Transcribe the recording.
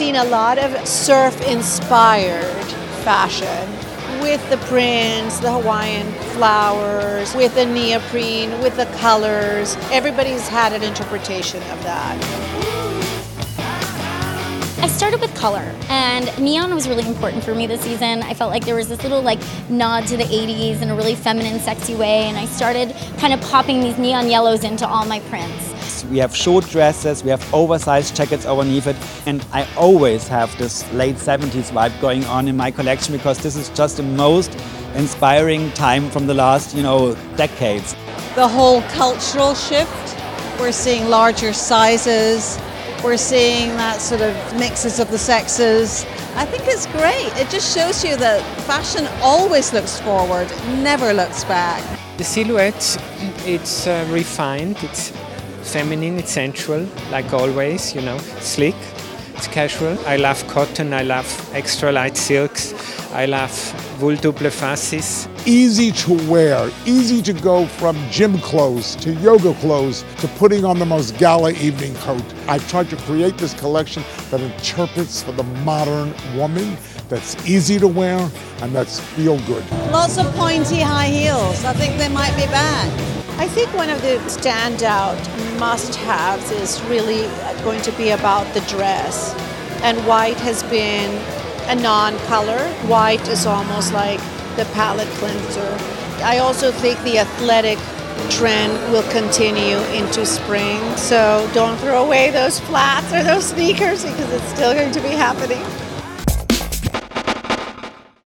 seen a lot of surf inspired fashion with the prints, the Hawaiian flowers, with the neoprene, with the colors. Everybody's had an interpretation of that. I started with color, and neon was really important for me this season. I felt like there was this little like nod to the 80s in a really feminine, sexy way, and I started kind of popping these neon yellows into all my prints. We have short dresses, we have oversized jackets underneath it, and I always have this late 70s vibe going on in my collection because this is just the most inspiring time from the last, you know, decades. The whole cultural shift, we're seeing larger sizes, we're seeing that sort of mixes of the sexes. I think it's great. It just shows you that fashion always looks forward, never looks back. The silhouette, it's uh, refined, it's feminine, it's sensual, like always, you know, sleek, it's casual. I love cotton, I love extra light silks, I love wool double faces. Easy to wear, easy to go from gym clothes to yoga clothes to putting on the most gala evening coat. I've tried to create this collection that interprets for the modern woman that's easy to wear and that's feel good. Lots of pointy high heels. I think they might be bad. I think one of the standout must haves is really going to be about the dress. And white has been a non color. White is almost like the palette cleanser. I also think the athletic trend will continue into spring. So don't throw away those flats or those sneakers because it's still going to be happening.